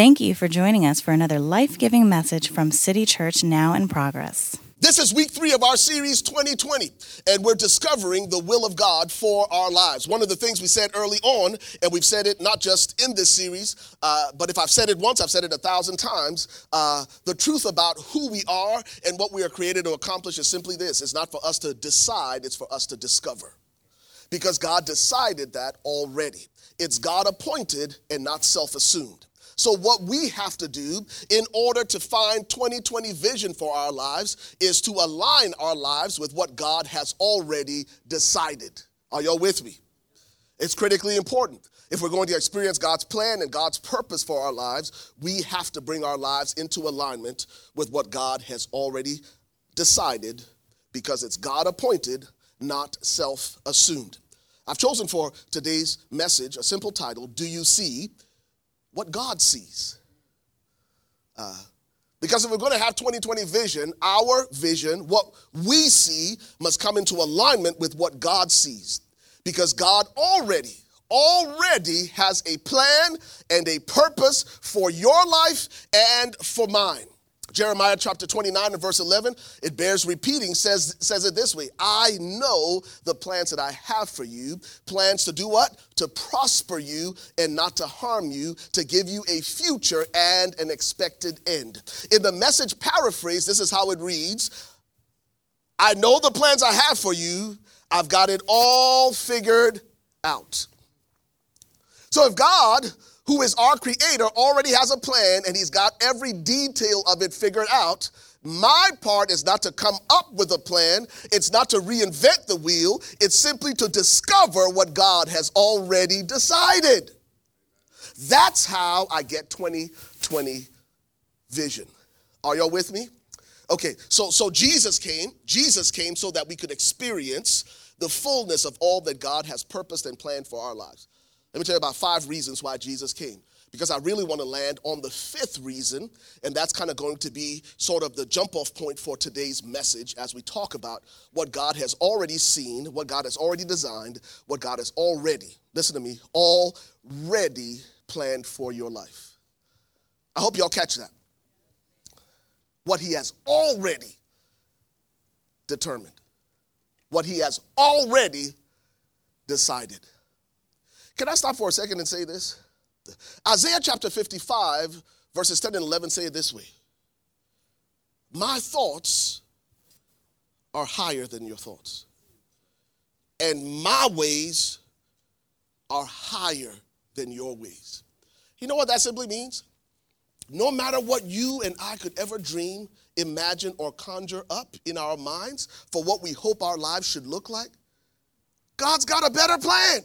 Thank you for joining us for another life giving message from City Church Now in Progress. This is week three of our series 2020, and we're discovering the will of God for our lives. One of the things we said early on, and we've said it not just in this series, uh, but if I've said it once, I've said it a thousand times. Uh, the truth about who we are and what we are created to accomplish is simply this it's not for us to decide, it's for us to discover. Because God decided that already. It's God appointed and not self assumed. So, what we have to do in order to find 2020 vision for our lives is to align our lives with what God has already decided. Are y'all with me? It's critically important. If we're going to experience God's plan and God's purpose for our lives, we have to bring our lives into alignment with what God has already decided because it's God appointed, not self assumed. I've chosen for today's message a simple title Do You See? What God sees. Uh, because if we're going to have 2020 vision, our vision, what we see, must come into alignment with what God sees. Because God already, already has a plan and a purpose for your life and for mine. Jeremiah chapter 29 and verse 11, it bears repeating, says, says it this way I know the plans that I have for you. Plans to do what? To prosper you and not to harm you, to give you a future and an expected end. In the message paraphrase, this is how it reads I know the plans I have for you, I've got it all figured out. So if God who is our creator, already has a plan and he's got every detail of it figured out. My part is not to come up with a plan, it's not to reinvent the wheel, it's simply to discover what God has already decided. That's how I get 2020 vision. Are y'all with me? Okay, so so Jesus came, Jesus came so that we could experience the fullness of all that God has purposed and planned for our lives. Let me tell you about five reasons why Jesus came. Because I really want to land on the fifth reason, and that's kind of going to be sort of the jump off point for today's message as we talk about what God has already seen, what God has already designed, what God has already, listen to me, already planned for your life. I hope y'all catch that. What He has already determined, what He has already decided. Can I stop for a second and say this? Isaiah chapter 55, verses 10 and 11 say it this way My thoughts are higher than your thoughts, and my ways are higher than your ways. You know what that simply means? No matter what you and I could ever dream, imagine, or conjure up in our minds for what we hope our lives should look like, God's got a better plan.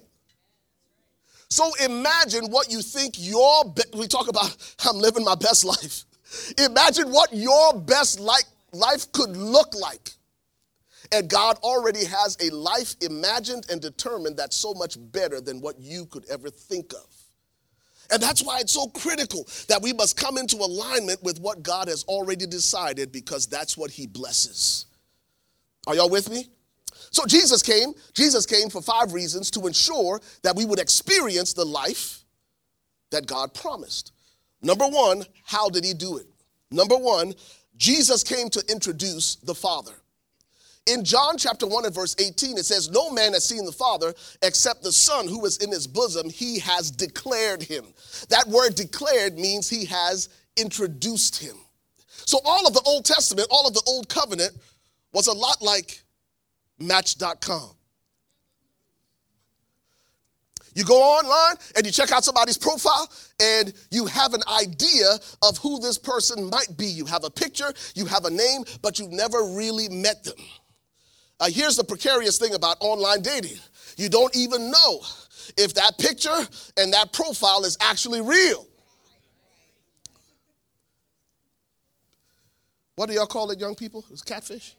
So imagine what you think your be- we talk about I'm living my best life. Imagine what your best life life could look like. And God already has a life imagined and determined that's so much better than what you could ever think of. And that's why it's so critical that we must come into alignment with what God has already decided because that's what He blesses. Are y'all with me? So Jesus came, Jesus came for five reasons to ensure that we would experience the life that God promised. Number one, how did he do it? Number one, Jesus came to introduce the Father. In John chapter 1 and verse 18, it says, No man has seen the Father except the Son who is in his bosom. He has declared him. That word declared means he has introduced him. So all of the Old Testament, all of the Old Covenant was a lot like Match.com. You go online and you check out somebody's profile and you have an idea of who this person might be. You have a picture, you have a name, but you've never really met them. Uh, here's the precarious thing about online dating you don't even know if that picture and that profile is actually real. What do y'all call it, young people? It's catfish?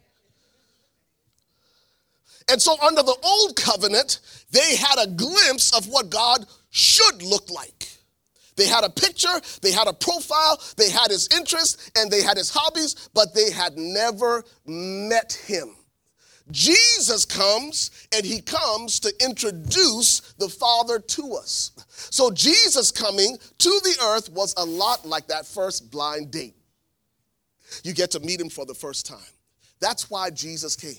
And so, under the old covenant, they had a glimpse of what God should look like. They had a picture, they had a profile, they had his interests, and they had his hobbies, but they had never met him. Jesus comes and he comes to introduce the Father to us. So Jesus coming to the earth was a lot like that first blind date. You get to meet him for the first time. That's why Jesus came.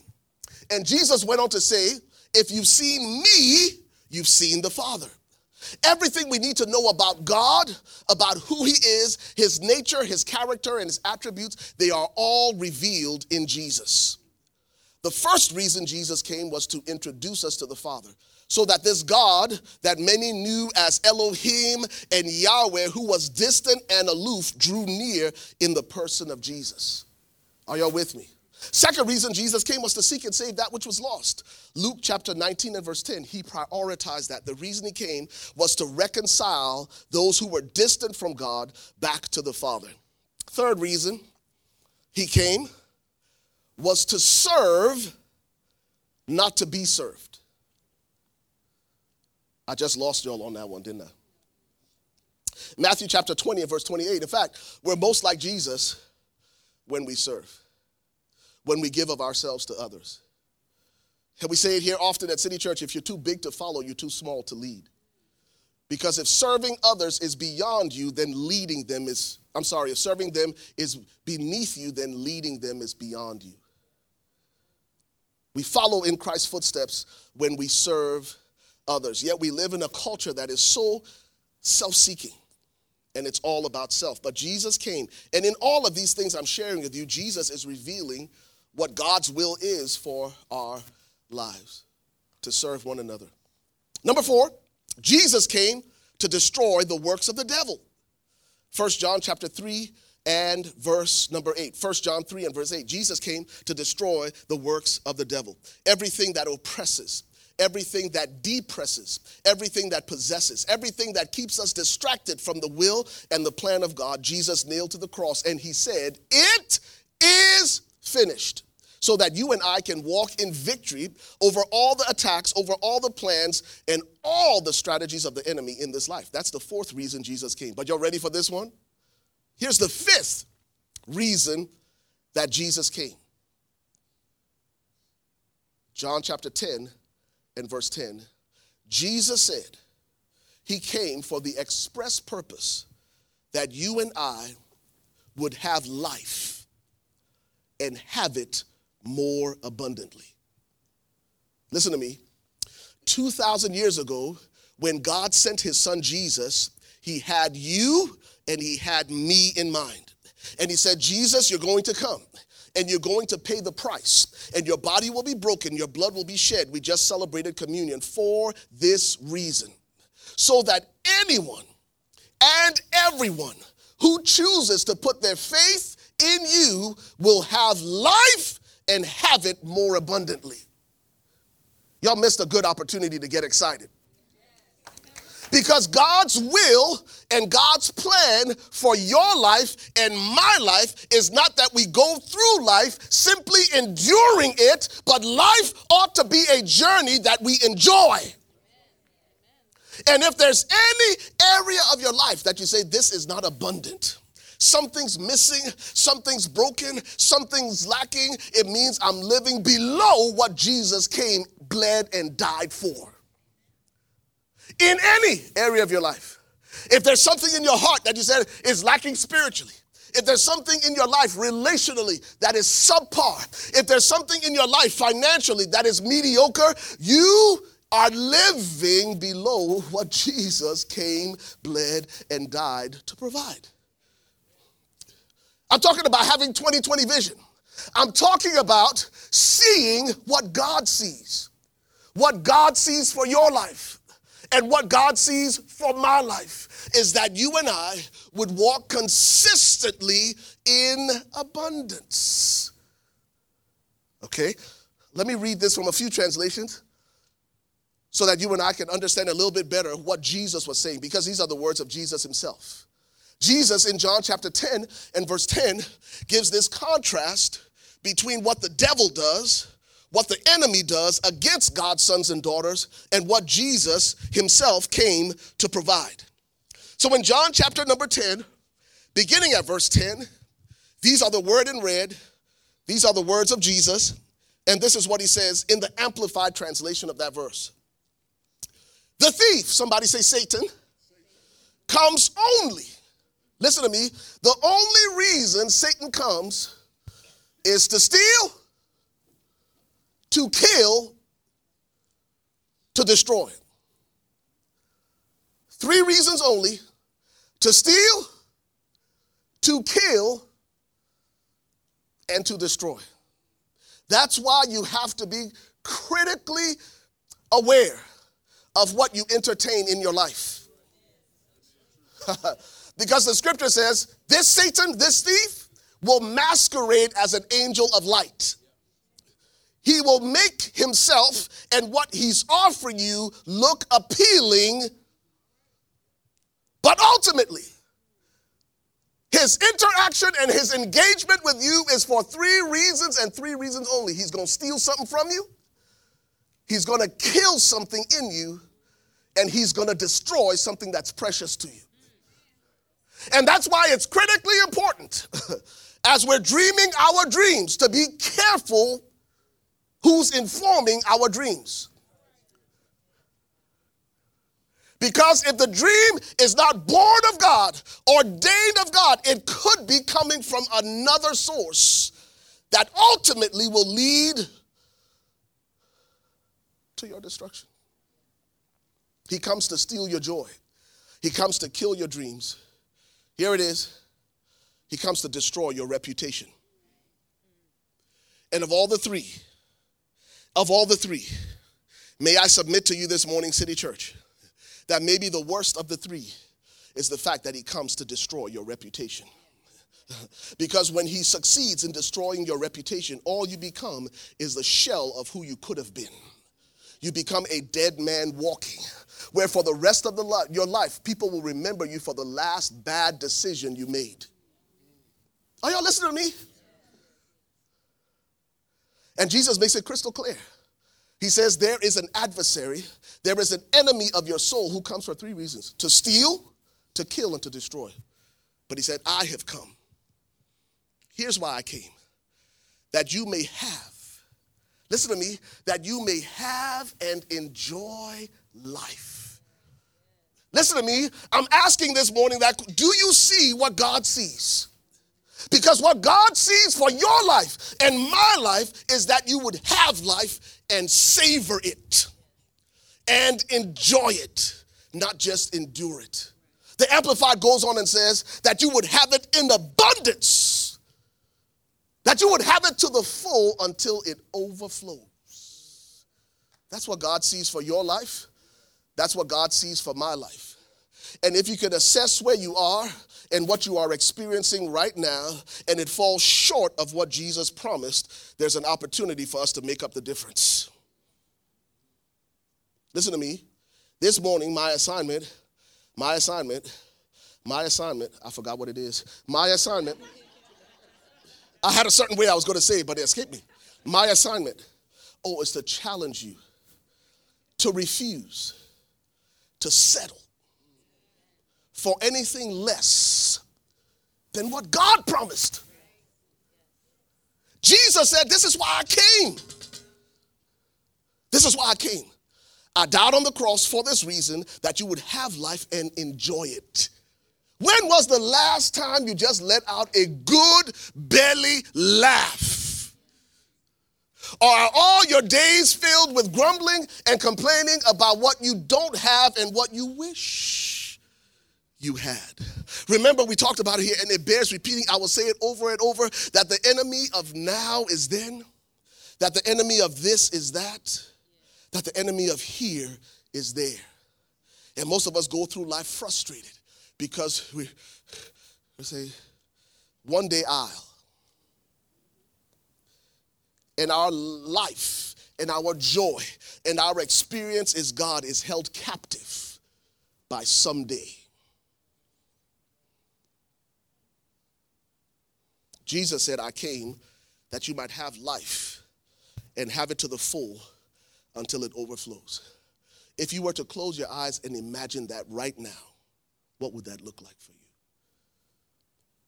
And Jesus went on to say, If you've seen me, you've seen the Father. Everything we need to know about God, about who He is, His nature, His character, and His attributes, they are all revealed in Jesus. The first reason Jesus came was to introduce us to the Father. So that this God that many knew as Elohim and Yahweh, who was distant and aloof, drew near in the person of Jesus. Are y'all with me? Second reason Jesus came was to seek and save that which was lost. Luke chapter 19 and verse 10, he prioritized that. The reason he came was to reconcile those who were distant from God back to the Father. Third reason he came was to serve, not to be served. I just lost y'all on that one, didn't I? Matthew chapter 20 and verse 28. In fact, we're most like Jesus when we serve when we give of ourselves to others. And we say it here often at City Church if you're too big to follow, you're too small to lead. Because if serving others is beyond you, then leading them is, I'm sorry, if serving them is beneath you, then leading them is beyond you. We follow in Christ's footsteps when we serve others. Yet we live in a culture that is so self seeking and it's all about self. But Jesus came, and in all of these things I'm sharing with you, Jesus is revealing what God's will is for our lives to serve one another. Number four, Jesus came to destroy the works of the devil. First John chapter 3 and verse number 8. 1 John 3 and verse 8. Jesus came to destroy the works of the devil. Everything that oppresses, everything that depresses, everything that possesses, everything that keeps us distracted from the will and the plan of God, Jesus nailed to the cross and he said, It is finished so that you and I can walk in victory over all the attacks, over all the plans, and all the strategies of the enemy in this life. That's the fourth reason Jesus came. But you're ready for this one? Here's the fifth reason that Jesus came. John chapter 10 and verse 10. Jesus said, He came for the express purpose that you and I would have life and have it more abundantly. Listen to me. 2,000 years ago, when God sent his son Jesus, he had you and he had me in mind. And he said, Jesus, you're going to come and you're going to pay the price, and your body will be broken, your blood will be shed. We just celebrated communion for this reason so that anyone and everyone who chooses to put their faith in you will have life and have it more abundantly. Y'all missed a good opportunity to get excited. Because God's will and God's plan for your life and my life is not that we go through life simply enduring it, but life ought to be a journey that we enjoy. And if there's any area of your life that you say, this is not abundant, something's missing, something's broken, something's lacking, it means I'm living below what Jesus came, bled, and died for. In any area of your life. If there's something in your heart that you said is lacking spiritually, if there's something in your life relationally that is subpar, if there's something in your life financially that is mediocre, you are living below what Jesus came, bled, and died to provide. I'm talking about having 2020 vision. I'm talking about seeing what God sees, what God sees for your life, and what God sees for my life is that you and I would walk consistently in abundance. Okay, let me read this from a few translations so that you and I can understand a little bit better what Jesus was saying, because these are the words of Jesus himself. Jesus in John chapter 10 and verse 10 gives this contrast between what the devil does, what the enemy does against God's sons and daughters, and what Jesus himself came to provide. So in John chapter number 10, beginning at verse 10, these are the word in red, these are the words of Jesus. And this is what he says in the amplified translation of that verse. The thief, somebody say Satan, comes only. Listen to me. The only reason Satan comes is to steal, to kill, to destroy. Three reasons only to steal, to kill, and to destroy. That's why you have to be critically aware of what you entertain in your life. because the scripture says, this Satan, this thief, will masquerade as an angel of light. He will make himself and what he's offering you look appealing, but ultimately, his interaction and his engagement with you is for three reasons and three reasons only. He's going to steal something from you, he's going to kill something in you, and he's going to destroy something that's precious to you. And that's why it's critically important as we're dreaming our dreams to be careful who's informing our dreams. Because if the dream is not born of God, ordained of God, it could be coming from another source that ultimately will lead to your destruction. He comes to steal your joy, he comes to kill your dreams. Here it is. He comes to destroy your reputation. And of all the three, of all the three, may I submit to you this morning, City Church, that maybe the worst of the three is the fact that he comes to destroy your reputation. because when he succeeds in destroying your reputation, all you become is the shell of who you could have been. You become a dead man walking, where for the rest of the li- your life, people will remember you for the last bad decision you made. Are y'all listening to me? And Jesus makes it crystal clear. He says, There is an adversary, there is an enemy of your soul who comes for three reasons to steal, to kill, and to destroy. But he said, I have come. Here's why I came that you may have, listen to me, that you may have and enjoy life. Listen to me, I'm asking this morning that do you see what God sees? Because what God sees for your life and my life is that you would have life and savor it and enjoy it, not just endure it. The Amplified goes on and says that you would have it in abundance, that you would have it to the full until it overflows. That's what God sees for your life. That's what God sees for my life. And if you could assess where you are and what you are experiencing right now, and it falls short of what Jesus promised, there's an opportunity for us to make up the difference. Listen to me. This morning, my assignment, my assignment, my assignment, I forgot what it is. My assignment, I had a certain way I was going to say it, but it escaped me. My assignment, oh, is to challenge you to refuse to settle for anything less than what God promised. Jesus said, This is why I came. This is why I came. I died on the cross for this reason that you would have life and enjoy it. When was the last time you just let out a good belly laugh? Or are all your days filled with grumbling and complaining about what you don't have and what you wish you had? Remember, we talked about it here, and it bears repeating. I will say it over and over that the enemy of now is then, that the enemy of this is that, that the enemy of here is there. And most of us go through life frustrated because we, we say, one day I'll. And our life and our joy and our experience as God is held captive by someday. Jesus said, I came that you might have life and have it to the full until it overflows. If you were to close your eyes and imagine that right now, what would that look like for you?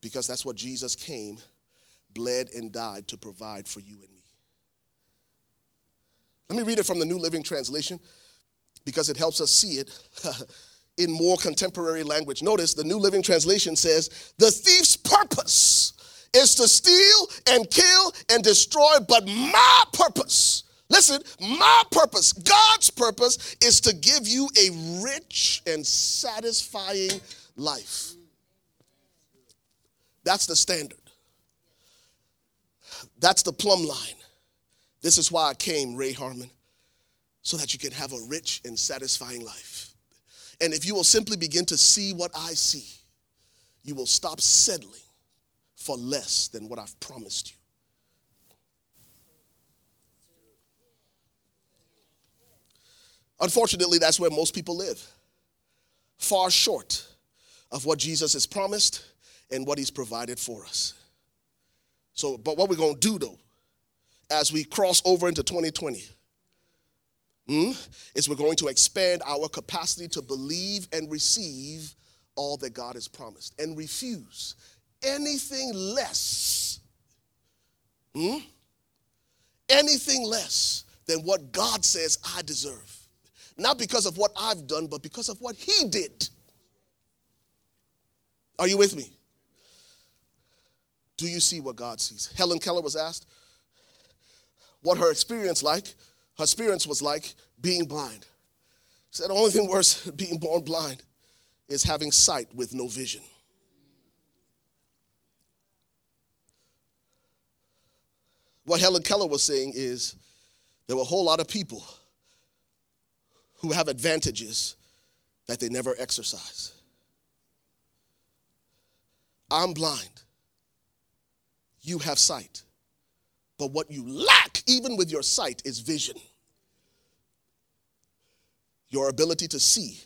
Because that's what Jesus came, bled, and died to provide for you and me. Let me read it from the New Living Translation because it helps us see it in more contemporary language. Notice the New Living Translation says, The thief's purpose is to steal and kill and destroy, but my purpose, listen, my purpose, God's purpose, is to give you a rich and satisfying life. That's the standard. That's the plumb line. This is why I came, Ray Harmon, so that you can have a rich and satisfying life. And if you will simply begin to see what I see, you will stop settling for less than what I've promised you. Unfortunately, that's where most people live, far short of what Jesus has promised and what he's provided for us. So, but what we're going to do though, as we cross over into 2020, hmm, is we're going to expand our capacity to believe and receive all that God has promised and refuse anything less. Hmm, anything less than what God says I deserve. Not because of what I've done, but because of what He did. Are you with me? Do you see what God sees? Helen Keller was asked what her experience like. Her experience was like being blind. She said the only thing worse being born blind is having sight with no vision. What Helen Keller was saying is there were a whole lot of people who have advantages that they never exercise. I'm blind you have sight. But what you lack, even with your sight, is vision. Your ability to see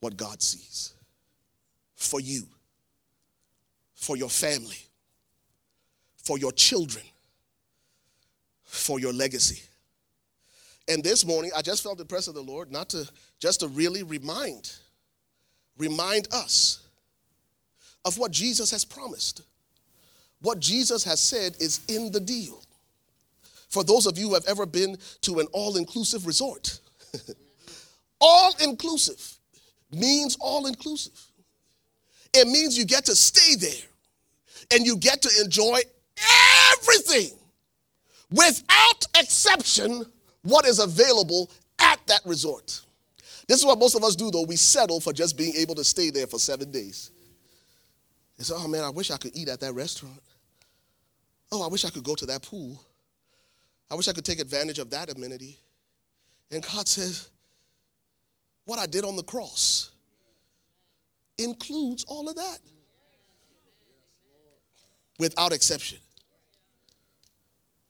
what God sees for you, for your family, for your children, for your legacy. And this morning, I just felt the press of the Lord not to just to really remind, remind us of what Jesus has promised. What Jesus has said is in the deal. For those of you who have ever been to an all inclusive resort, all inclusive means all inclusive. It means you get to stay there and you get to enjoy everything without exception what is available at that resort. This is what most of us do, though. We settle for just being able to stay there for seven days. Say, oh man, I wish I could eat at that restaurant. Oh, I wish I could go to that pool. I wish I could take advantage of that amenity. And God says, what I did on the cross includes all of that without exception.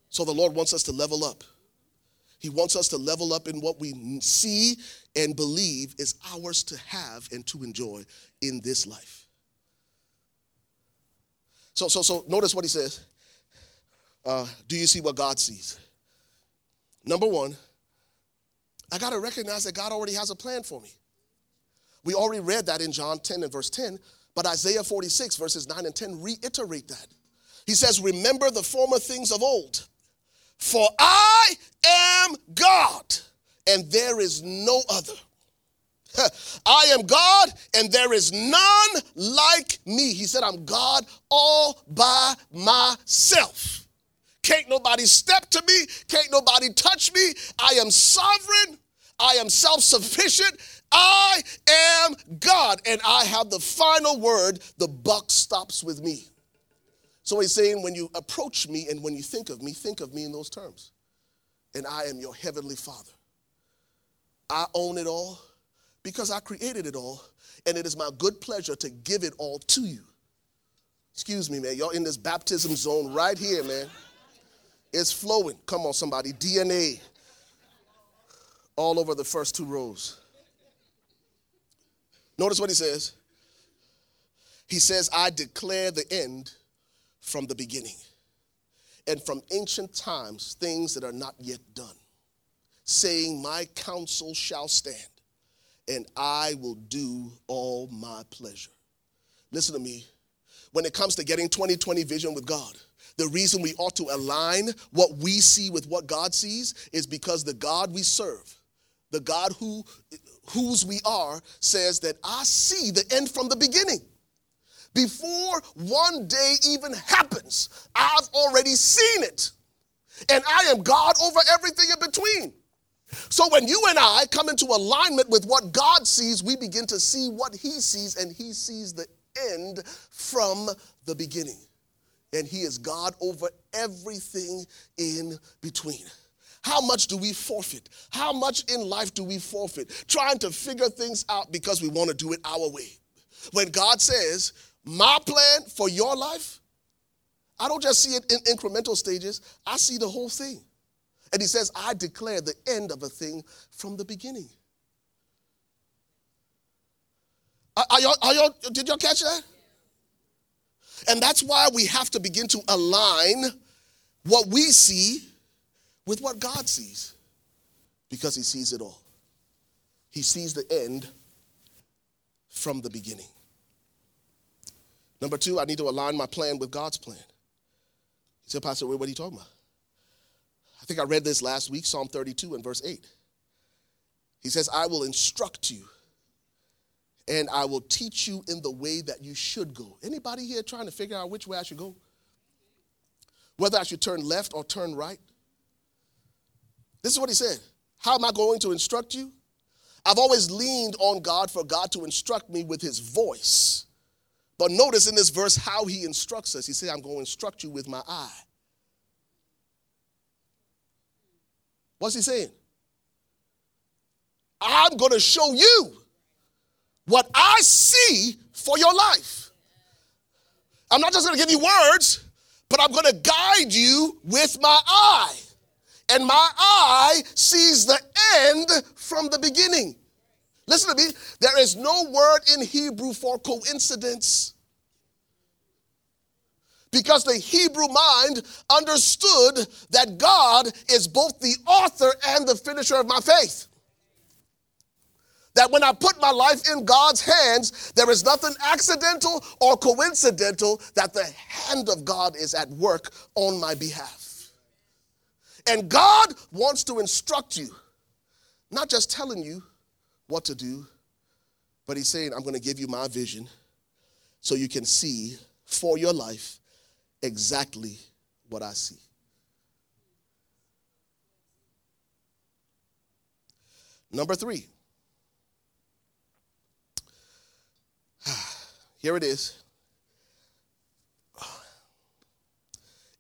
So the Lord wants us to level up. He wants us to level up in what we see and believe is ours to have and to enjoy in this life. So, so, so notice what he says. Uh, do you see what God sees? Number one, I got to recognize that God already has a plan for me. We already read that in John 10 and verse 10, but Isaiah 46, verses 9 and 10 reiterate that. He says, Remember the former things of old, for I am God, and there is no other. I am God and there is none like me. He said, I'm God all by myself. Can't nobody step to me. Can't nobody touch me. I am sovereign. I am self sufficient. I am God and I have the final word. The buck stops with me. So he's saying, when you approach me and when you think of me, think of me in those terms. And I am your heavenly Father. I own it all because I created it all, and it is my good pleasure to give it all to you. Excuse me, man. Y'all in this baptism zone right here, man. It's flowing. Come on, somebody. DNA all over the first two rows. Notice what he says. He says, I declare the end from the beginning, and from ancient times, things that are not yet done, saying, My counsel shall stand, and I will do all my pleasure. Listen to me. when it comes to getting 2020 vision with God. The reason we ought to align what we see with what God sees is because the God we serve, the God who whose we are, says that I see the end from the beginning. Before one day even happens, I've already seen it. And I am God over everything in between. So when you and I come into alignment with what God sees, we begin to see what He sees, and He sees the end from the beginning. And He is God over everything in between. How much do we forfeit? How much in life do we forfeit? Trying to figure things out because we want to do it our way. When God says, My plan for your life, I don't just see it in incremental stages, I see the whole thing. And he says, I declare the end of a thing from the beginning. Are, y'all, are y'all, did y'all catch that? And that's why we have to begin to align what we see with what God sees because he sees it all. He sees the end from the beginning. Number two, I need to align my plan with God's plan. He said, Pastor, what are you talking about? I think I read this last week, Psalm 32 and verse 8. He says, I will instruct you and I will teach you in the way that you should go. Anybody here trying to figure out which way I should go? Whether I should turn left or turn right? This is what he said. How am I going to instruct you? I've always leaned on God for God to instruct me with his voice. But notice in this verse how he instructs us. He said, I'm going to instruct you with my eye. What's he saying? I'm going to show you what I see for your life. I'm not just going to give you words, but I'm going to guide you with my eye. And my eye sees the end from the beginning. Listen to me. There is no word in Hebrew for coincidence. Because the Hebrew mind understood that God is both the author and the finisher of my faith. That when I put my life in God's hands, there is nothing accidental or coincidental, that the hand of God is at work on my behalf. And God wants to instruct you, not just telling you what to do, but He's saying, I'm going to give you my vision so you can see for your life exactly what I see. Number three. Here it is.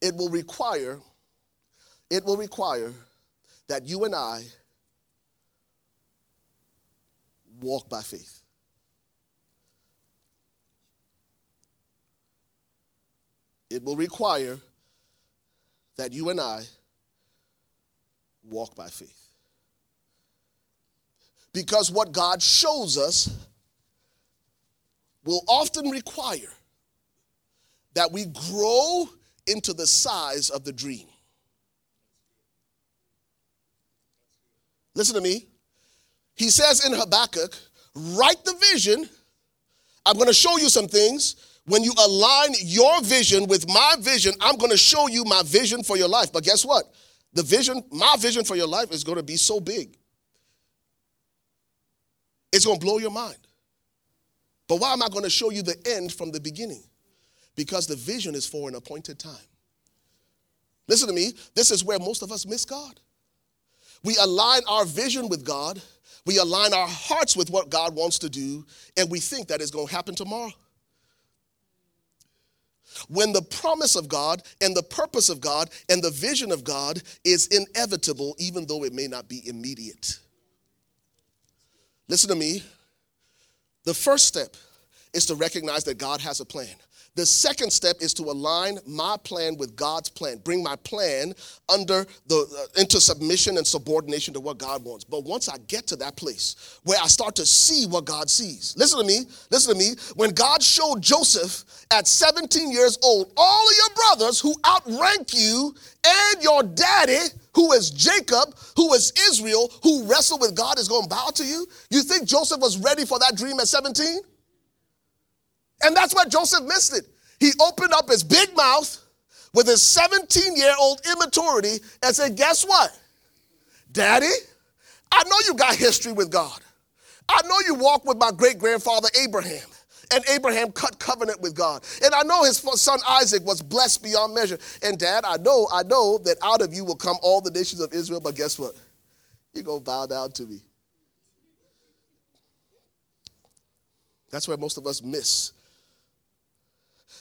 It will require it will require that you and I walk by faith. It will require that you and I walk by faith. Because what God shows us will often require that we grow into the size of the dream. Listen to me. He says in Habakkuk, write the vision. I'm going to show you some things. When you align your vision with my vision, I'm going to show you my vision for your life. But guess what? The vision, my vision for your life is going to be so big. It's going to blow your mind. But why am I going to show you the end from the beginning? Because the vision is for an appointed time. Listen to me. This is where most of us miss God. We align our vision with God, we align our hearts with what God wants to do, and we think that is going to happen tomorrow. When the promise of God and the purpose of God and the vision of God is inevitable, even though it may not be immediate. Listen to me. The first step is to recognize that God has a plan. The second step is to align my plan with God's plan, bring my plan under the uh, into submission and subordination to what God wants. But once I get to that place where I start to see what God sees, listen to me, listen to me. When God showed Joseph at 17 years old, all of your brothers who outrank you and your daddy, who is Jacob, who is Israel, who wrestled with God, is going to bow to you. You think Joseph was ready for that dream at 17? And that's where Joseph missed it. he opened up his big mouth with his 17 year old immaturity and said, Guess what? Daddy, I know you got history with God. I know you walked with my great grandfather Abraham. And Abraham cut covenant with God. And I know his son Isaac was blessed beyond measure. And dad, I know, I know that out of you will come all the nations of Israel, but guess what? You're going to bow down to me. That's where most of us miss.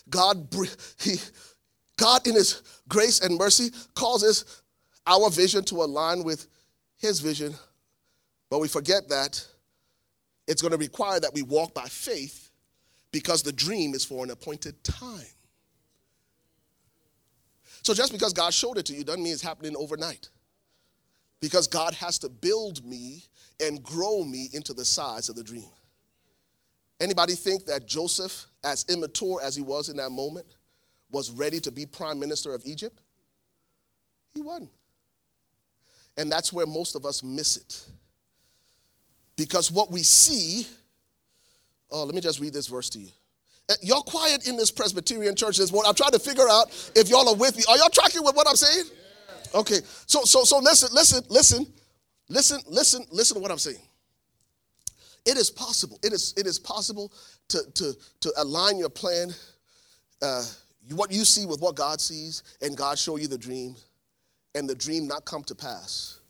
God, he, God, in His grace and mercy, causes our vision to align with His vision, but we forget that it's going to require that we walk by faith because the dream is for an appointed time. So just because God showed it to you doesn't mean it's happening overnight. Because God has to build me and grow me into the size of the dream. Anybody think that Joseph, as immature as he was in that moment, was ready to be prime minister of Egypt? He wasn't. And that's where most of us miss it. Because what we see, oh, let me just read this verse to you. Uh, y'all quiet in this Presbyterian church this morning. I'm trying to figure out if y'all are with me. Are y'all tracking with what I'm saying? Okay. So so so listen, listen, listen, listen, listen, listen to what I'm saying. It is possible. It is it is possible to to to align your plan, uh, what you see with what God sees, and God show you the dream, and the dream not come to pass.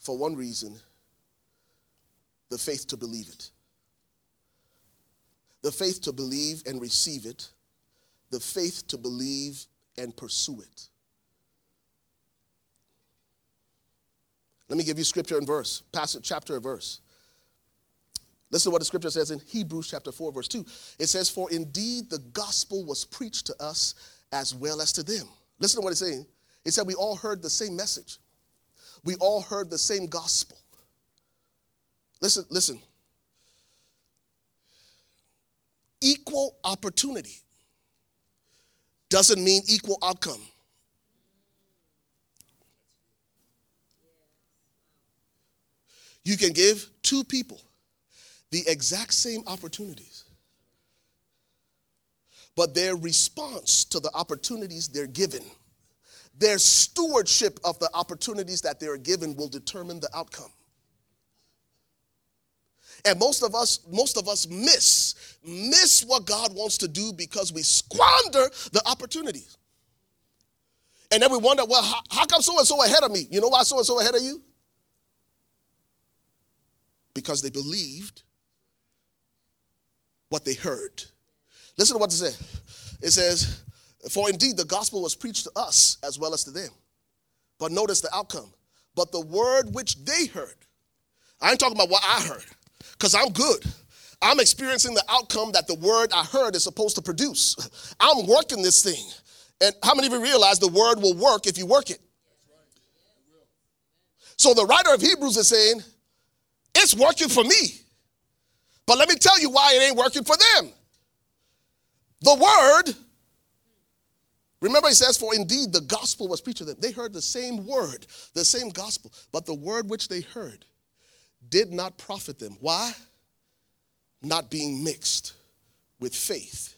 For one reason, the faith to believe it. The faith to believe and receive it. The faith to believe and pursue it. Let me give you scripture and verse, passage, chapter and verse. Listen to what the scripture says in Hebrews chapter 4, verse 2. It says, For indeed the gospel was preached to us as well as to them. Listen to what it's saying. It said, We all heard the same message, we all heard the same gospel. Listen, listen. Equal opportunity doesn't mean equal outcome. You can give two people the exact same opportunities, but their response to the opportunities they're given, their stewardship of the opportunities that they're given will determine the outcome. And most of us, most of us miss, miss what God wants to do because we squander the opportunities. And then we wonder, well, how, how come so and so ahead of me? You know why so and so ahead of you? Because they believed what they heard. Listen to what it says. It says, For indeed the gospel was preached to us as well as to them. But notice the outcome. But the word which they heard, I ain't talking about what I heard because I'm good. I'm experiencing the outcome that the word I heard is supposed to produce. I'm working this thing. And how many of you realize the word will work if you work it? So the writer of Hebrews is saying, it's working for me. But let me tell you why it ain't working for them. The word, remember he says, for indeed the gospel was preached to them. They heard the same word, the same gospel, but the word which they heard did not profit them. Why? Not being mixed with faith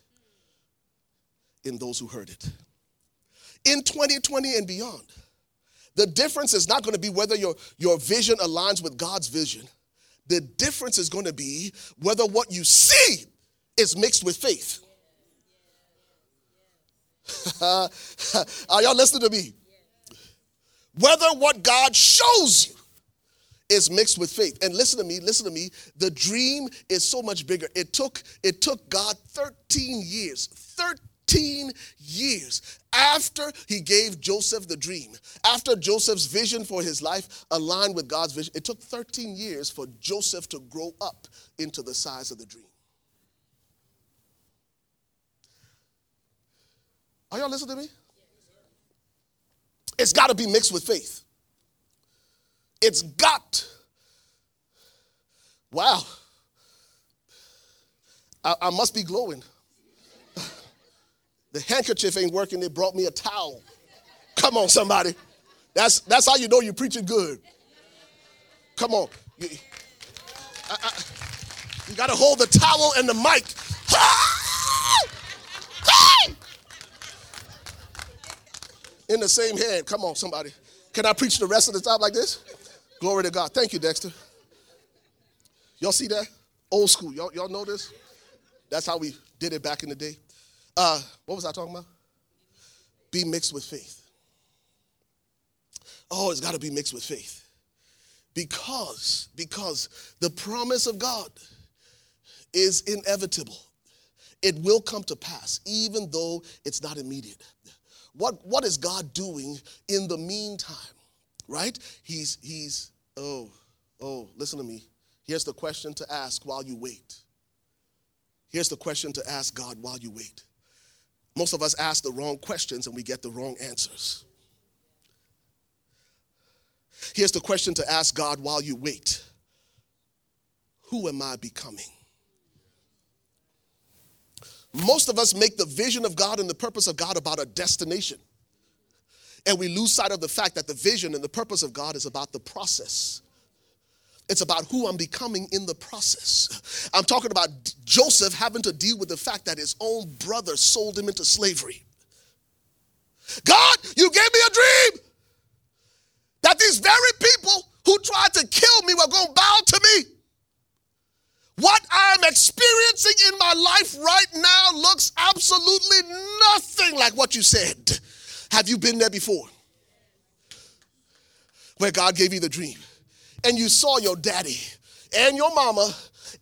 in those who heard it. In 2020 and beyond, the difference is not going to be whether your, your vision aligns with God's vision. The difference is going to be whether what you see is mixed with faith. Are y'all listening to me? Whether what God shows you is mixed with faith. And listen to me, listen to me. The dream is so much bigger. It took it took God 13 years. 13 years after he gave Joseph the dream, after Joseph's vision for his life aligned with God's vision, it took 13 years for Joseph to grow up into the size of the dream. Are y'all listening to me? It's got to be mixed with faith. It's got. Wow. I, I must be glowing. The handkerchief ain't working. They brought me a towel. Come on, somebody. That's, that's how you know you're preaching good. Come on. You, I, I, you got to hold the towel and the mic. In the same hand. Come on, somebody. Can I preach the rest of the time like this? Glory to God. Thank you, Dexter. Y'all see that? Old school. Y'all, y'all know this? That's how we did it back in the day. Uh, what was I talking about? Be mixed with faith. Oh, it's got to be mixed with faith. Because, because the promise of God is inevitable. It will come to pass, even though it's not immediate. What, what is God doing in the meantime? Right? He's, he's, oh, oh, listen to me. Here's the question to ask while you wait. Here's the question to ask God while you wait. Most of us ask the wrong questions and we get the wrong answers. Here's the question to ask God while you wait Who am I becoming? Most of us make the vision of God and the purpose of God about a destination. And we lose sight of the fact that the vision and the purpose of God is about the process. It's about who I'm becoming in the process. I'm talking about Joseph having to deal with the fact that his own brother sold him into slavery. God, you gave me a dream that these very people who tried to kill me were going to bow to me. What I'm experiencing in my life right now looks absolutely nothing like what you said. Have you been there before? Where God gave you the dream and you saw your daddy and your mama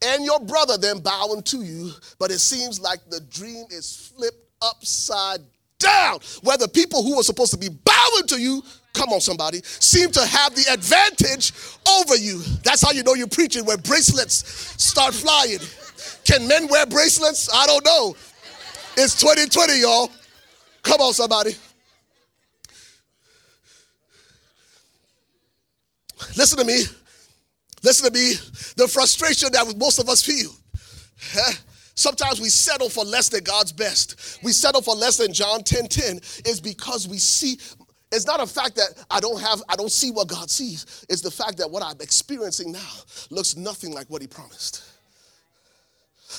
and your brother then bowing to you, but it seems like the dream is flipped upside down, where the people who were supposed to be bowing to you come on somebody seem to have the advantage over you. That's how you know you're preaching where bracelets start flying. Can men wear bracelets? I don't know. It's 2020 y'all. Come on somebody listen to me listen to me the frustration that most of us feel Sometimes we settle for less than God's best. We settle for less than John 10 10 is because we see it's not a fact that I don't have, I don't see what God sees. It's the fact that what I'm experiencing now looks nothing like what He promised.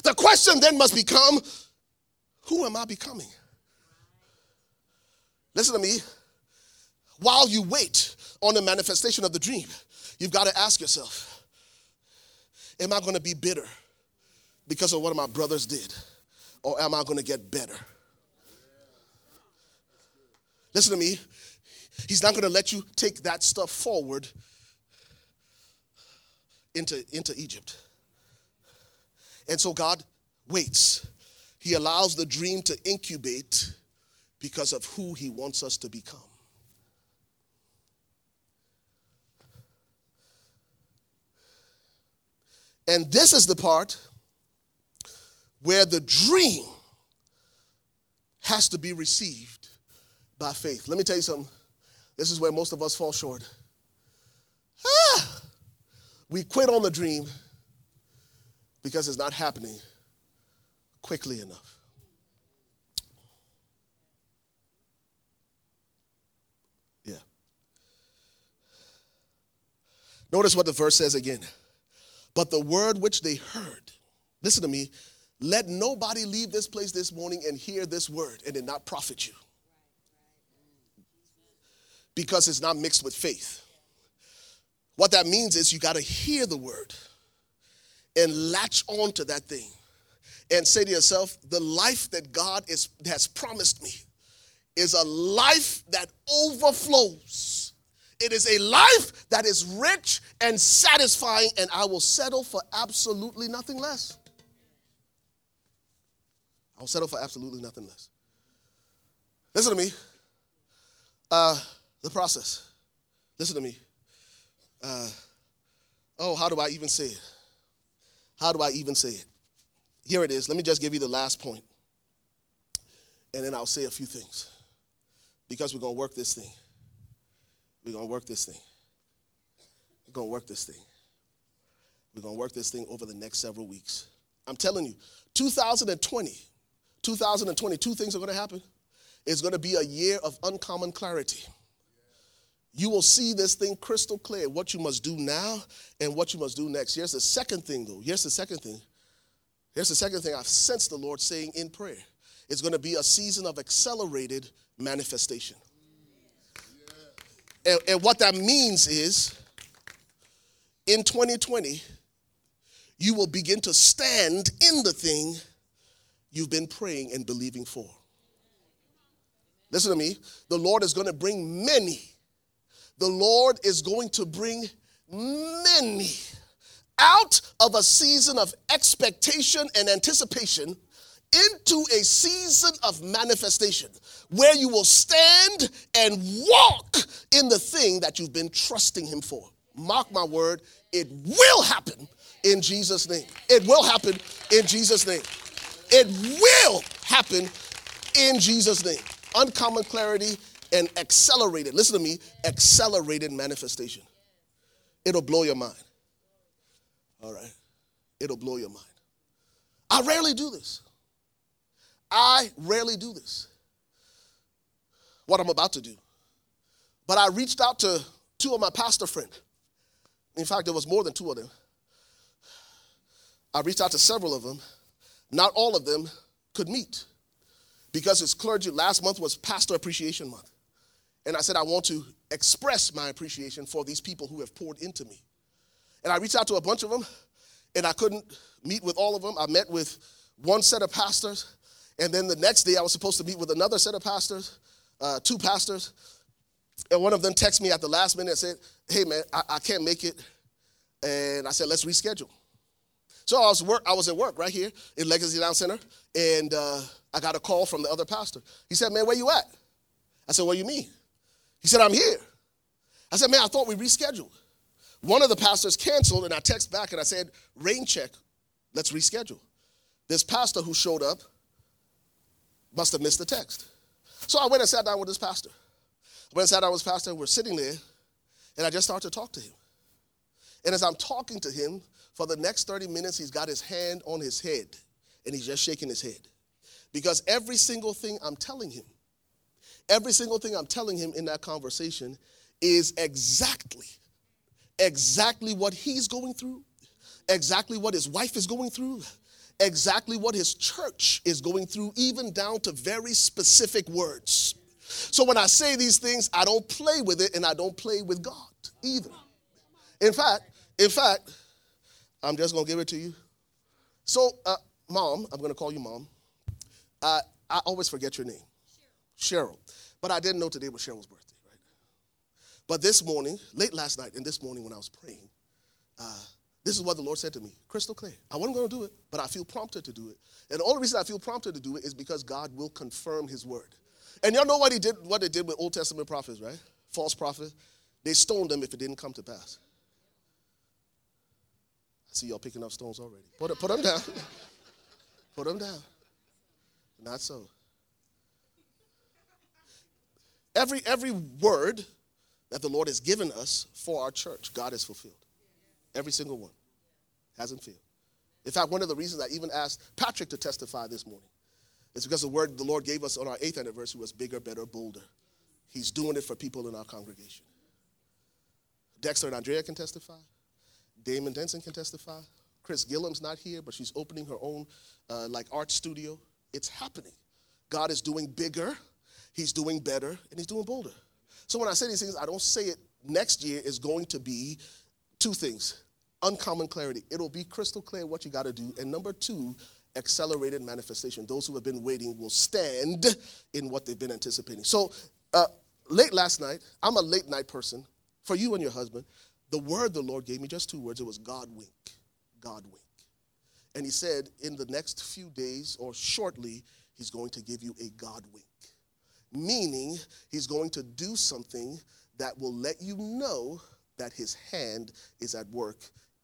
The question then must become who am I becoming? Listen to me. While you wait on the manifestation of the dream, you've got to ask yourself Am I going to be bitter because of what my brothers did? Or am I going to get better? Listen to me. He's not going to let you take that stuff forward into, into Egypt. And so God waits. He allows the dream to incubate because of who He wants us to become. And this is the part where the dream has to be received by faith. Let me tell you something. This is where most of us fall short. Ah, we quit on the dream because it's not happening quickly enough. Yeah. Notice what the verse says again. But the word which they heard, listen to me, let nobody leave this place this morning and hear this word and it not profit you because it's not mixed with faith. What that means is you got to hear the word and latch on to that thing and say to yourself, the life that God is, has promised me is a life that overflows. It is a life that is rich and satisfying, and I will settle for absolutely nothing less. I'll settle for absolutely nothing less. Listen to me. Uh, the process. Listen to me. Uh, oh, how do I even say it? How do I even say it? Here it is. Let me just give you the last point, and then I'll say a few things because we're going to work this thing. We're going to work this thing. We're going to work this thing. We're going to work this thing over the next several weeks. I'm telling you, 2020, 2020, two things are going to happen. It's going to be a year of uncommon clarity you will see this thing crystal clear what you must do now and what you must do next. Here's the second thing, though. Here's the second thing. Here's the second thing I've sensed the Lord saying in prayer. It's going to be a season of accelerated manifestation. And, and what that means is in 2020, you will begin to stand in the thing you've been praying and believing for. Listen to me. The Lord is going to bring many. The Lord is going to bring many out of a season of expectation and anticipation into a season of manifestation where you will stand and walk in the thing that you've been trusting Him for. Mark my word, it will happen in Jesus' name. It will happen in Jesus' name. It will happen in Jesus' name. Uncommon clarity and accelerated, listen to me, accelerated manifestation. It'll blow your mind. All right? It'll blow your mind. I rarely do this. I rarely do this. What I'm about to do. But I reached out to two of my pastor friends. In fact, there was more than two of them. I reached out to several of them. Not all of them could meet because it's clergy. Last month was Pastor Appreciation Month. And I said, I want to express my appreciation for these people who have poured into me. And I reached out to a bunch of them, and I couldn't meet with all of them. I met with one set of pastors, and then the next day I was supposed to meet with another set of pastors, uh, two pastors. And one of them texted me at the last minute and said, Hey, man, I, I can't make it. And I said, Let's reschedule. So I was work. I was at work right here in Legacy Town Center, and uh, I got a call from the other pastor. He said, "Man, where you at?" I said, "What do you mean?" He said, "I'm here." I said, "Man, I thought we rescheduled." One of the pastors canceled, and I texted back and I said, "Rain check, let's reschedule." This pastor who showed up must have missed the text. So I went and sat down with this pastor. I went and sat down with this pastor. We're sitting there, and I just started to talk to him. And as I'm talking to him, for the next 30 minutes, he's got his hand on his head and he's just shaking his head. Because every single thing I'm telling him, every single thing I'm telling him in that conversation is exactly, exactly what he's going through, exactly what his wife is going through, exactly what his church is going through, even down to very specific words. So when I say these things, I don't play with it and I don't play with God either. In fact, in fact, I'm just going to give it to you. So, uh, mom, I'm going to call you mom. Uh, I always forget your name, Cheryl. Cheryl. But I didn't know today was Cheryl's birthday, right? But this morning, late last night, and this morning when I was praying, uh, this is what the Lord said to me, crystal clear. I wasn't going to do it, but I feel prompted to do it. And the only reason I feel prompted to do it is because God will confirm His word. And y'all know what He did, what they did with Old Testament prophets, right? False prophets. They stoned them if it didn't come to pass I see y'all picking up stones already. Put, put them down. put them down. Not so. Every, every word that the Lord has given us for our church, God has fulfilled. Every single one. Hasn't failed. In fact, one of the reasons I even asked Patrick to testify this morning is because the word the Lord gave us on our eighth anniversary was bigger, better, bolder. He's doing it for people in our congregation. Dexter and Andrea can testify. Damon Denson can testify. Chris Gillum's not here, but she's opening her own uh, like art studio. It's happening. God is doing bigger, He's doing better, and He's doing bolder. So when I say these things, I don't say it next year is going to be two things uncommon clarity. It'll be crystal clear what you got to do. And number two, accelerated manifestation. Those who have been waiting will stand in what they've been anticipating. So, uh, late last night, I'm a late night person for you and your husband the word the Lord gave me, just two words, it was God wink. God wink. And he said, in the next few days or shortly, he's going to give you a God wink. Meaning, he's going to do something that will let you know that his hand is at work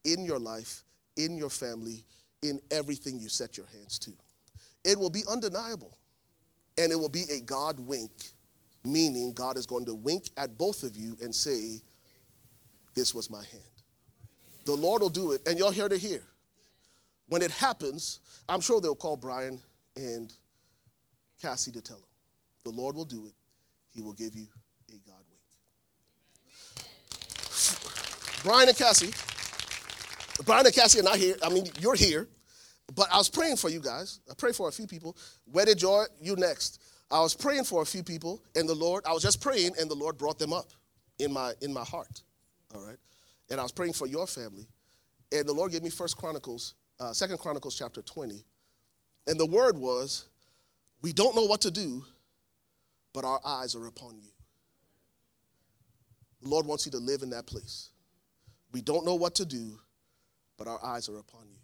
in your life, in your family, in everything you set your hands to. It will be undeniable. And it will be a God wink, meaning God is going to wink at both of you and say, this was my hand. The Lord will do it, and y'all hear to hear. When it happens, I'm sure they'll call Brian and Cassie to tell them. The Lord will do it. He will give you a God wink. Brian and Cassie, Brian and Cassie are not here. I mean, you're here, but I was praying for you guys. I prayed for a few people. Wedded Joy, you next. I was praying for a few people, and the Lord, I was just praying, and the Lord brought them up. in my in my heart. All right. And I was praying for your family. And the Lord gave me First Chronicles, uh, Second Chronicles chapter 20. And the word was, we don't know what to do, but our eyes are upon you. The Lord wants you to live in that place. We don't know what to do, but our eyes are upon you.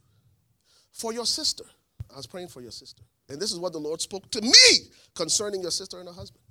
For your sister, I was praying for your sister. And this is what the Lord spoke to me concerning your sister and her husband.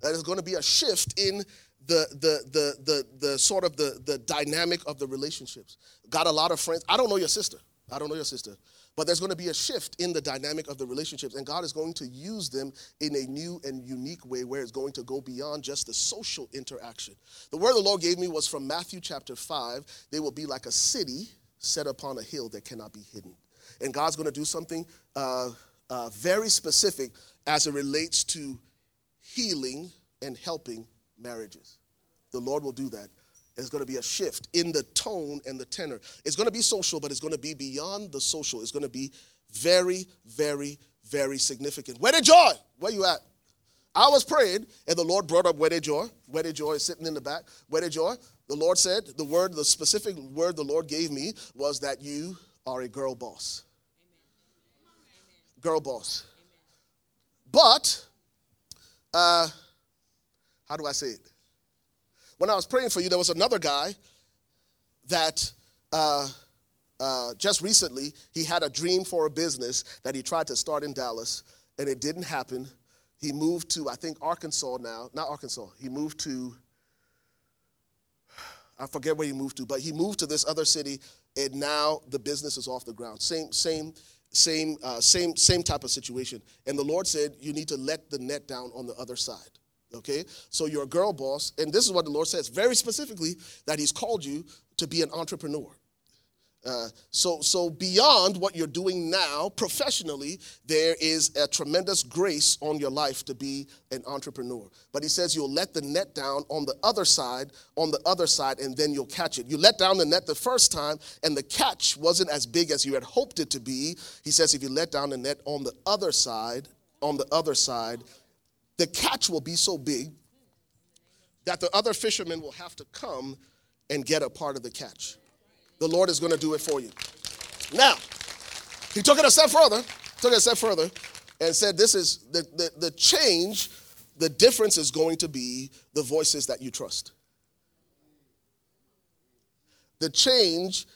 That is going to be a shift in the, the, the, the, the sort of the, the dynamic of the relationships. Got a lot of friends. I don't know your sister. I don't know your sister. But there's going to be a shift in the dynamic of the relationships, and God is going to use them in a new and unique way where it's going to go beyond just the social interaction. The word the Lord gave me was from Matthew chapter 5. They will be like a city set upon a hill that cannot be hidden. And God's going to do something uh, uh, very specific as it relates to healing and helping marriages. The Lord will do that. There's going to be a shift in the tone and the tenor. It's going to be social, but it's going to be beyond the social. It's going to be very, very, very significant. Wedded Joy, where you at? I was praying, and the Lord brought up Wedded Joy. Wedded Joy is sitting in the back. Wedded Joy, the Lord said, the word, the specific word the Lord gave me was that you are a girl boss. Girl boss. But, uh, how do I say it? When I was praying for you, there was another guy that uh, uh, just recently he had a dream for a business that he tried to start in Dallas, and it didn't happen. He moved to, I think, Arkansas now. Not Arkansas. He moved to, I forget where he moved to, but he moved to this other city, and now the business is off the ground. Same, same, same, uh, same, same type of situation. And the Lord said, you need to let the net down on the other side. Okay? So you're a girl boss, and this is what the Lord says very specifically that He's called you to be an entrepreneur. Uh, so, so beyond what you're doing now professionally, there is a tremendous grace on your life to be an entrepreneur. But he says you'll let the net down on the other side, on the other side, and then you'll catch it. You let down the net the first time, and the catch wasn't as big as you had hoped it to be. He says if you let down the net on the other side, on the other side, the catch will be so big that the other fishermen will have to come and get a part of the catch. The Lord is going to do it for you. Now, he took it a step further, took it a step further, and said, This is the, the, the change, the difference is going to be the voices that you trust. The change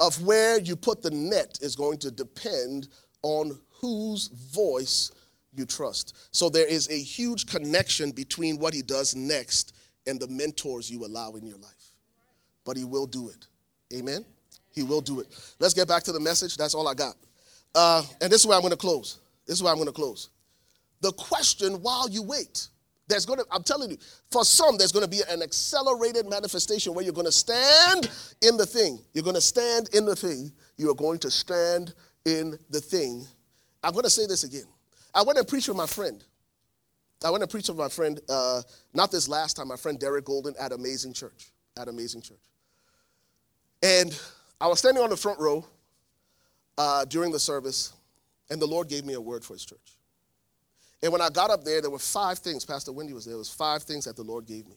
of where you put the net is going to depend on whose voice you trust. So there is a huge connection between what he does next and the mentors you allow in your life. But he will do it. Amen? He will do it. Let's get back to the message. That's all I got. Uh, and this is where I'm going to close. This is where I'm going to close. The question while you wait. There's going to, I'm telling you, for some, there's going to be an accelerated manifestation where you're going to stand in the thing. You're going to stand in the thing. You are going to stand in the thing. I'm going to say this again. I went and preached with my friend. I went and preached with my friend, uh, not this last time, my friend Derek Golden at Amazing Church. At Amazing Church. And I was standing on the front row uh, during the service, and the Lord gave me a word for his church. And when I got up there, there were five things. Pastor Wendy was there. There was five things that the Lord gave me.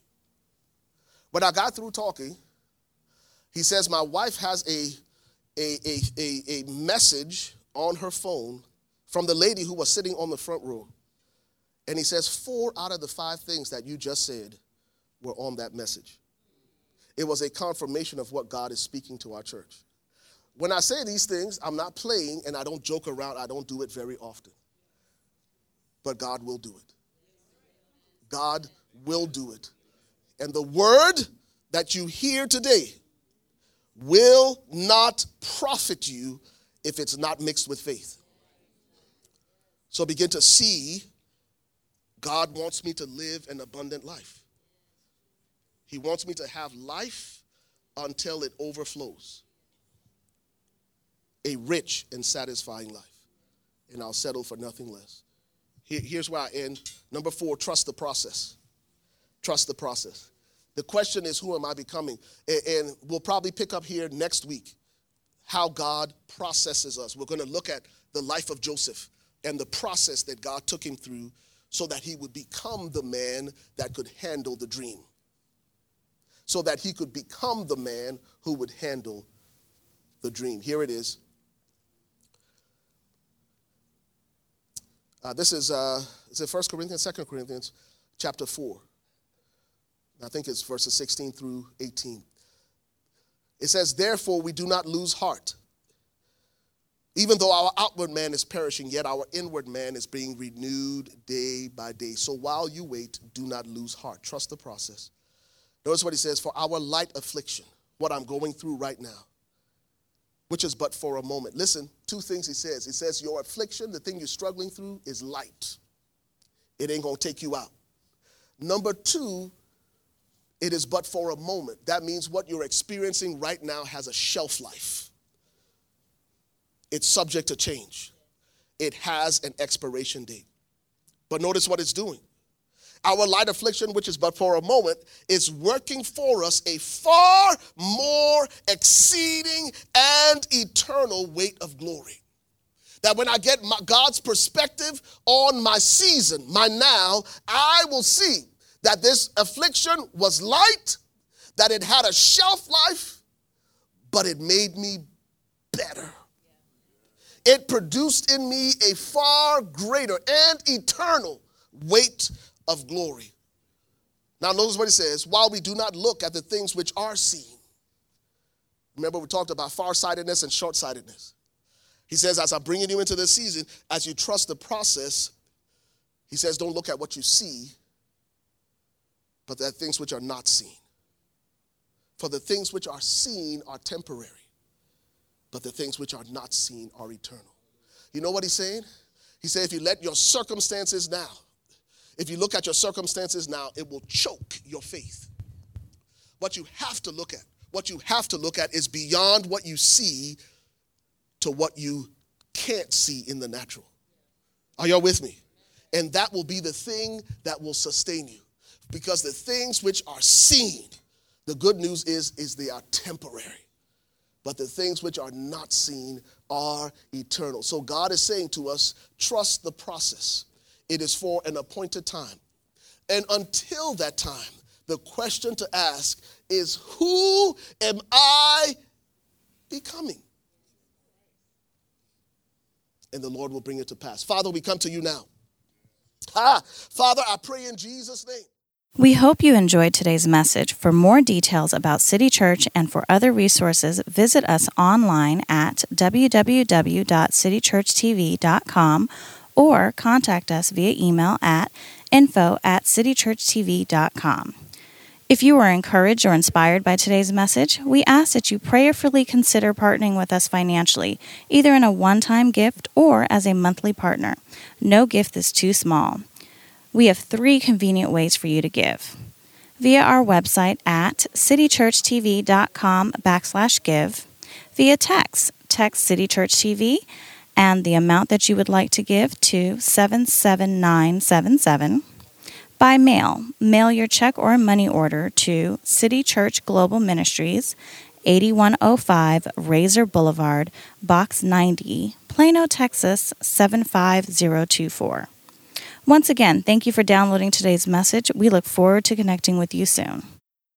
When I got through talking, he says, My wife has a, a, a, a, a message on her phone from the lady who was sitting on the front row. And he says, Four out of the five things that you just said were on that message. It was a confirmation of what God is speaking to our church. When I say these things, I'm not playing and I don't joke around, I don't do it very often. But God will do it. God will do it. And the word that you hear today will not profit you if it's not mixed with faith. So begin to see God wants me to live an abundant life. He wants me to have life until it overflows. A rich and satisfying life. And I'll settle for nothing less. here's where I end. Number four, trust the process. Trust the process. The question is, who am I becoming? And we'll probably pick up here next week how God processes us. We're going to look at the life of Joseph and the process that God took him through so that he would become the man that could handle the dream. So that he could become the man who would handle the dream. Here it is. Uh, this is, uh, is it 1 Corinthians, 2 Corinthians, chapter 4. I think it's verses 16 through 18. It says, Therefore, we do not lose heart. Even though our outward man is perishing, yet our inward man is being renewed day by day. So while you wait, do not lose heart. Trust the process. Notice what he says For our light affliction, what I'm going through right now, which is but for a moment. Listen, two things he says. He says, Your affliction, the thing you're struggling through, is light, it ain't gonna take you out. Number two, it is but for a moment. That means what you're experiencing right now has a shelf life, it's subject to change, it has an expiration date. But notice what it's doing. Our light affliction, which is but for a moment, is working for us a far more exceeding and eternal weight of glory. That when I get my, God's perspective on my season, my now, I will see that this affliction was light, that it had a shelf life, but it made me better. It produced in me a far greater and eternal weight of glory. Now, notice what he says while we do not look at the things which are seen. Remember, we talked about farsightedness and short sightedness. He says, as I'm bringing you into this season, as you trust the process, he says, don't look at what you see, but at things which are not seen. For the things which are seen are temporary, but the things which are not seen are eternal. You know what he's saying? He said, if you let your circumstances now, if you look at your circumstances now, it will choke your faith. What you have to look at, what you have to look at is beyond what you see to what you can't see in the natural. Are y'all with me? And that will be the thing that will sustain you. Because the things which are seen, the good news is, is they are temporary. But the things which are not seen are eternal. So God is saying to us, trust the process. It is for an appointed time. And until that time, the question to ask is who am I becoming? And the Lord will bring it to pass. Father, we come to you now. Ah, Father, I pray in Jesus' name. We hope you enjoyed today's message. For more details about City Church and for other resources, visit us online at www.citychurchtv.com or contact us via email at info at citychurchtv.com. If you were encouraged or inspired by today's message, we ask that you prayerfully consider partnering with us financially, either in a one time gift or as a monthly partner. No gift is too small. We have three convenient ways for you to give. Via our website at citychurchtv.com backslash give, via text, text City Church TV, and the amount that you would like to give to 77977 by mail, mail your check or money order to City Church Global Ministries, 8105 Rasor Boulevard, Box 90, Plano, Texas 75024. Once again, thank you for downloading today's message. We look forward to connecting with you soon.